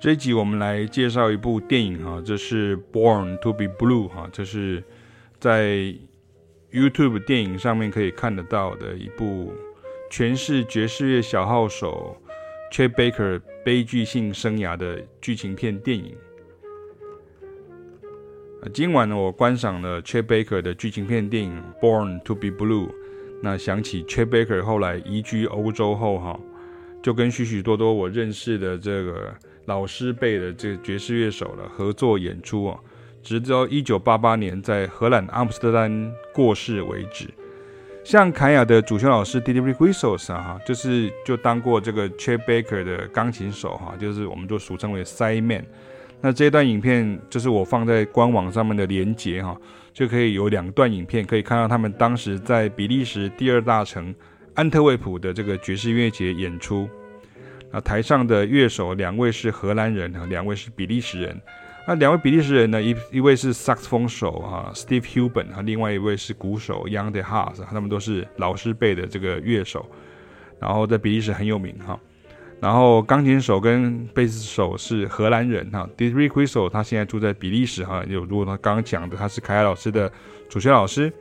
这一集我们来介绍一部电影哈，这是《Born to Be Blue》哈，这是在 YouTube 电影上面可以看得到的一部诠释爵士乐小号手 Chet Baker 悲剧性生涯的剧情片电影。今晚呢，我观赏了 Chet Baker 的剧情片电影《Born to Be Blue》，那想起 Chet Baker 后来移居欧洲后哈，就跟许许多多我认识的这个。老师辈的这个爵士乐手了合作演出啊，直到一九八八年在荷兰阿姆斯特丹过世为止。像凯亚的主修老师 Didi Grisels 啊，哈，就是就当过这个 Chet Baker 的钢琴手哈，就是我们都俗称为 Simon。那这一段影片就是我放在官网上面的连接哈，就可以有两段影片可以看到他们当时在比利时第二大城安特卫普的这个爵士音乐节演出。啊，台上的乐手两位是荷兰人，哈，两位是比利时人。那两位比利时人呢，一一位是萨克斯风手啊，Steve Huben，啊，另外一位是鼓手 y o u n g d e h a s 他们都是老师辈的这个乐手，然后在比利时很有名哈。然后钢琴手跟贝斯手是荷兰人哈，Didi Grisels 他现在住在比利时哈，有如果他刚刚讲的，他是凯凯老师的主修老师。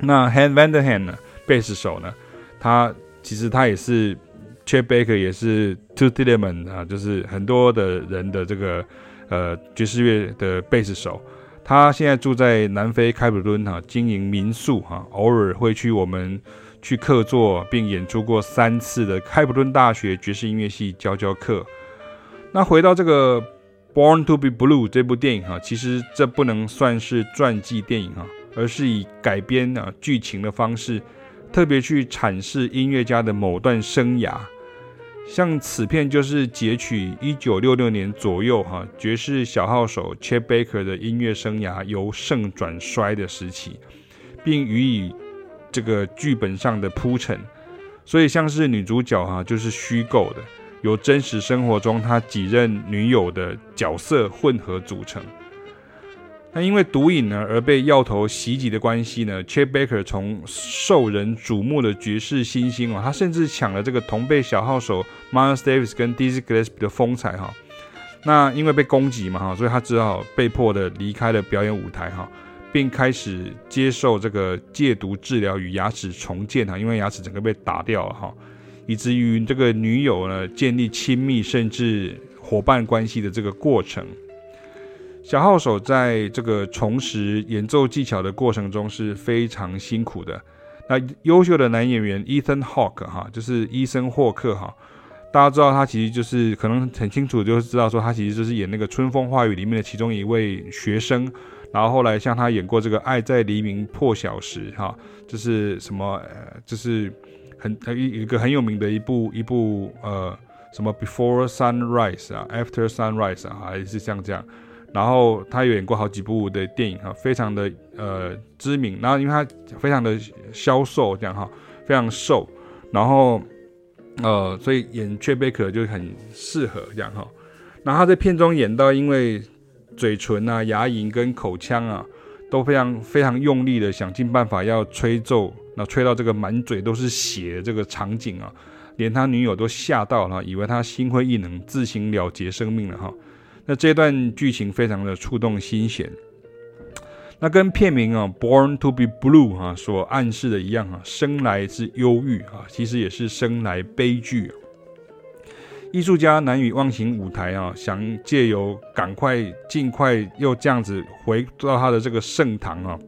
那 Hans Vanderham 呢，贝斯手呢，他其实他也是。Chet Baker 也是 Toots Thiedemann 啊，就是很多的人的这个呃爵士乐的贝斯手。他现在住在南非开普敦哈，经营民宿哈，偶尔会去我们去客座，并演出过三次的开普敦大学爵士音乐系教教课。那回到这个《Born to Be Blue》这部电影哈，其实这不能算是传记电影哈，而是以改编啊剧情的方式。特别去阐释音乐家的某段生涯，像此片就是截取一九六六年左右哈爵士小号手 Chet Baker 的音乐生涯由盛转衰的时期，并予以这个剧本上的铺陈，所以像是女主角哈就是虚构的，由真实生活中他几任女友的角色混合组成。那因为毒瘾呢而被药头袭击的关系呢，Chet Baker 从受人瞩目的爵士新星哦，他甚至抢了这个同辈小号手 Miles Davis 跟 Dizzy Gillespie 的风采哈。那因为被攻击嘛哈，所以他只好被迫的离开了表演舞台哈，并开始接受这个戒毒治疗与牙齿重建哈，因为牙齿整个被打掉了哈，以至于这个女友呢建立亲密甚至伙伴关系的这个过程。小号手在这个重拾演奏技巧的过程中是非常辛苦的。那优秀的男演员 Ethan Hawke 哈，就是伊森霍克哈，大家知道他其实就是可能很清楚，就是知道说他其实就是演那个《春风化雨》里面的其中一位学生。然后后来像他演过这个《爱在黎明破晓时》哈，就是什么呃，就是很一一个很有名的一部一部呃什么 Before Sunrise 啊，After Sunrise 啊，还是像这样。然后他有演过好几部的电影哈，非常的呃知名。然后因为他非常的消瘦这样哈，非常瘦，然后呃，所以演 Chet Baker 就很适合这样哈。然后他在片中演到因为嘴唇啊、牙龈跟口腔啊都非常非常用力的想尽办法要吹奏，那吹到这个满嘴都是血的这个场景啊，连他女友都吓到了，以为他心灰意冷，自行了结生命了哈。那这段剧情非常的触动心弦，那跟片名啊《Born to Be Blue》啊所暗示的一样啊，生来是忧郁啊，其实也是生来悲剧。艺术家难以忘形舞台啊，想借由赶快尽快又这样子回到他的这个圣堂啊，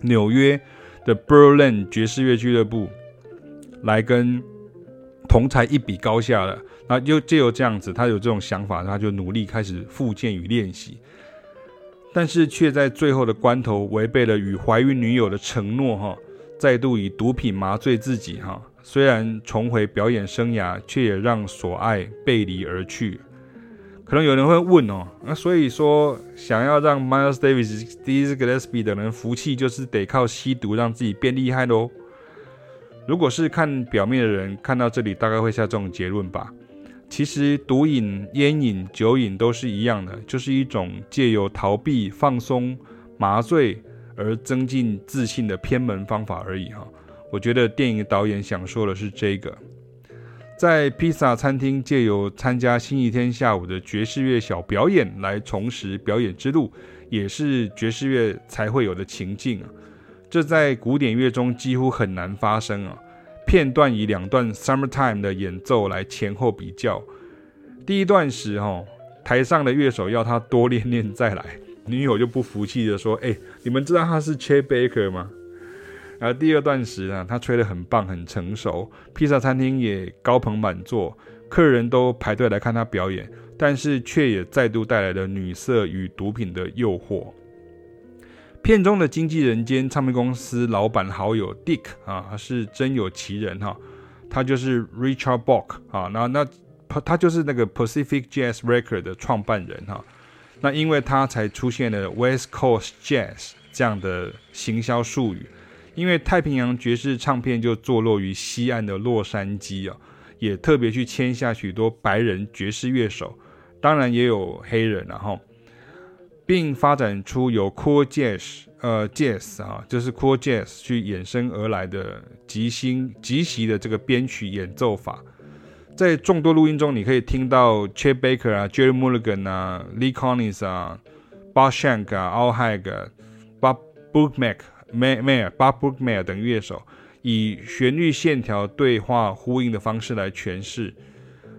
纽约的 Berlin 爵士乐俱乐部，来跟同才一比高下了。那就借由这样子，他有这种想法，他就努力开始复健与练习，但是却在最后的关头违背了与怀孕女友的承诺，哈，再度以毒品麻醉自己，哈，虽然重回表演生涯，却也让所爱背离而去。可能有人会问哦，那所以说想要让 Miles Davis、Dizzy Gillespie 等人服气，就是得靠吸毒让自己变厉害喽？如果是看表面的人，看到这里大概会下这种结论吧。其实毒瘾、烟瘾、酒瘾都是一样的，就是一种借由逃避、放松、麻醉而增进自信的偏门方法而已哈。我觉得电影导演想说的是这个。在披萨餐厅借由参加星期天下午的爵士乐小表演来重拾表演之路，也是爵士乐才会有的情境啊。这在古典乐中几乎很难发生啊。片段以两段《Summertime》的演奏来前后比较，第一段时哈，台上的乐手要他多练练再来，女友就不服气的说：“哎，你们知道他是 Chet Baker 吗？”而第二段时啊，他吹得很棒，很成熟。披萨餐厅也高朋满座，客人都排队来看他表演，但是却也再度带来了女色与毒品的诱惑。片中的经纪人兼唱片公司老板好友 Dick 啊，是真有其人哈，他就是 Richard Bock 啊，那那他就是那个 Pacific Jazz Record 的创办人哈，那因为他才出现了 West Coast Jazz 这样的行销术语。因为太平洋爵士唱片就坐落于西岸的洛杉矶啊，也特别去签下许多白人爵士乐手，当然也有黑人，然后，并发展出由 Cool Jazz 呃 Jazz 啊，就是 Cool Jazz 去衍生而来的即兴即席的这个编曲演奏法。在众多录音中，你可以听到 Chet Baker 啊、，Jerry Mulligan 啊、Lee Konitz 啊、Bud Shank 啊、Al Haig 啊、Bob Buchek Mayer、Bob Brookmeyer 等乐手以旋律线条对话呼应的方式来诠释。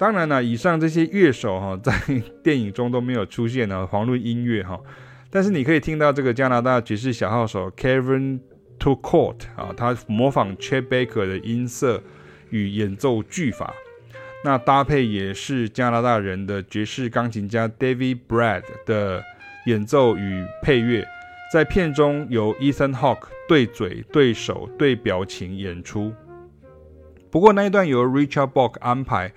当然了，以上这些乐手哈，在电影中都没有出现的黄润音乐哈。但是你可以听到这个加拿大爵士小号手 Kevin To Court 啊，他模仿 Chet Baker 的音色与演奏句法。那搭配也是加拿大人的爵士钢琴家 David Brad 的演奏与配乐，在片中由 Ethan Hawke 对嘴、对手、对表情演出。不过那一段由 Richard Bock 安排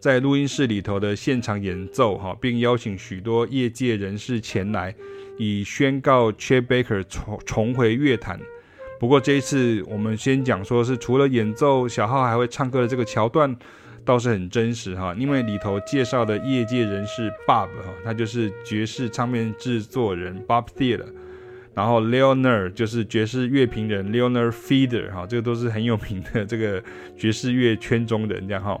在录音室里头的现场演奏，哈，并邀请许多业界人士前来，以宣告 Chet Baker 重重回乐坛。不过这一次我们先讲说是除了演奏，小号还会唱歌的这个桥段。倒是很真实哈，因为里头介绍的业界人士 Bob 哈，他就是爵士唱片制作人 Bob Thiele，然后 Leonard 就是爵士乐评人 Leonard Feather 哈，这个都是很有名的这个爵士乐圈中人这样哈。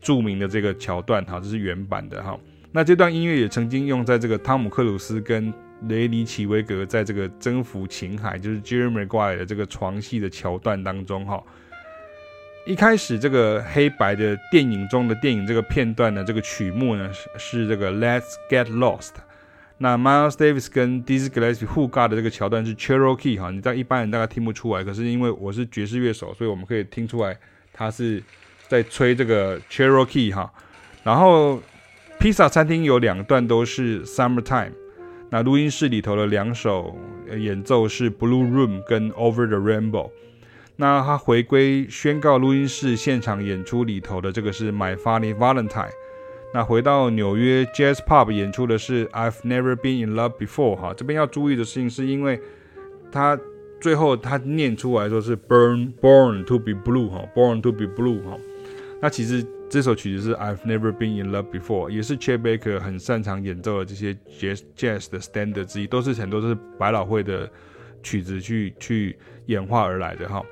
著名的这个桥段哈，这是原版的哈。那这段音乐也曾经用在这个汤姆克鲁斯跟雷尼奇威格在这个征服情海，就是 Jeremy Guy 的这个床戏的桥段当中，哈，一开始这个黑白的电影中的电影这个片段呢，这个曲目呢是是这个 Let's Get Lost。那 Miles Davis 跟 Dizzy Gillespie 互尬的这个桥段是 Cherokee 哈，你知道一般人大概听不出来，可是因为我是爵士乐手，所以我们可以听出来他是在吹这个 Cherokee 哈。然后披萨餐厅有两段都是 Summertime。那录音室里头的两首演奏是《Blue Room》跟《Over the Rainbow》。那他回归宣告录音室现场演出里头的这个是《My Funny Valentine》。那回到纽约 Jazz Pub 演出的是《I've Never Been in Love Before》哈。这边要注意的事情是因为他最后他念出来说是 Born Born to be Blue 哈，Born to be Blue 哈。那其实。这首曲子是 I've Never Been in Love Before，也是 Chet Baker 很擅长演奏的这些 Jazz Jazz 的 Standard 之一，都是很多都是百老汇的曲子去去演化而来的哈。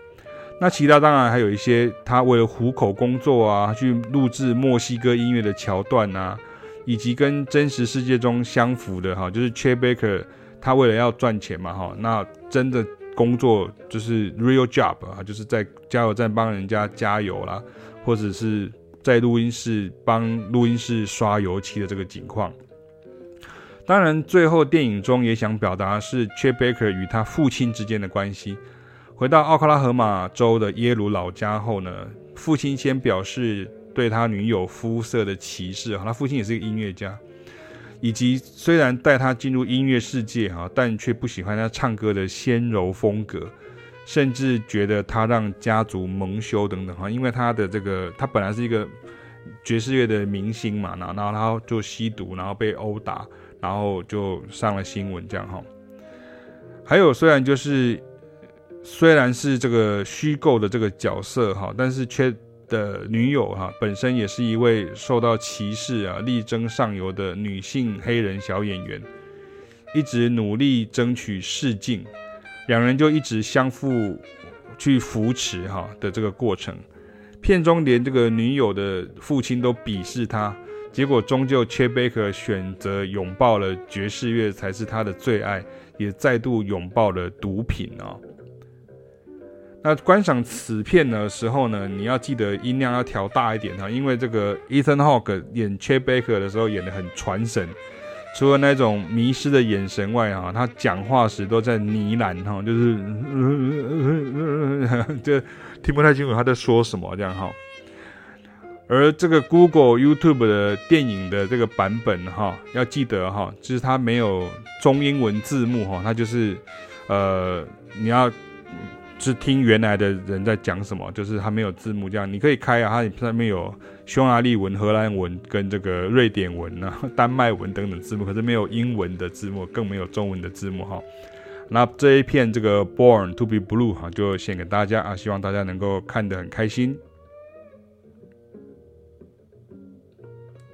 那其他当然还有一些他为了糊口工作啊，去录制墨西哥音乐的桥段啊，以及跟真实世界中相符的哈，就是 Chet Baker 他为了要赚钱嘛哈，那真的工作就是 real job 啊，就是在加油站帮人家加油啦，或者是。在录音室帮录音室刷油漆的这个景况。当然，最后电影中也想表达是 Chet Baker 与他父亲之间的关系。回到奥克拉荷马州的耶鲁老家后呢，父亲先表示对他女友肤色的歧视。他父亲也是一个音乐家，以及虽然带他进入音乐世界哈，但却不喜欢他唱歌的纤柔风格，甚至觉得他让家族蒙羞等等哈。因为他的这个，他本来是一个爵士乐的明星嘛，然后然后他就吸毒，然后被殴打。然后就上了新闻，这样哈。还有，虽然就是虽然是这个虚构的这个角色哈，但是却的女友哈本身也是一位受到歧视啊、力争上游的女性黑人小演员，一直努力争取试镜，两人就一直相互去扶持哈的这个过程。片中连这个女友的父亲都鄙视他。结果终究，Chet Baker 选择拥抱了爵士乐才是他的最爱，也再度拥抱了毒品哦。那观赏此片的时候呢，你要记得音量要调大一点哈，因为这个 Ethan Hawke 演 Chet Baker 的时候演得很传神，除了那种迷失的眼神外哈，他讲话时都在呢喃哈，就是 就听不太清楚他在说什么这样哈。而这个 Google YouTube 的电影的这个版本哈，要记得哈，就是它没有中英文字幕哈，它就是呃，你要是听原来的人在讲什么，就是它没有字幕这样，你可以开啊，它上面有匈牙利文、荷兰文跟这个瑞典文啊、丹麦文等等字幕，可是没有英文的字幕，更没有中文的字幕哈。那这一片这个 Born to be Blue 哈，就献给大家啊，希望大家能够看得很开心。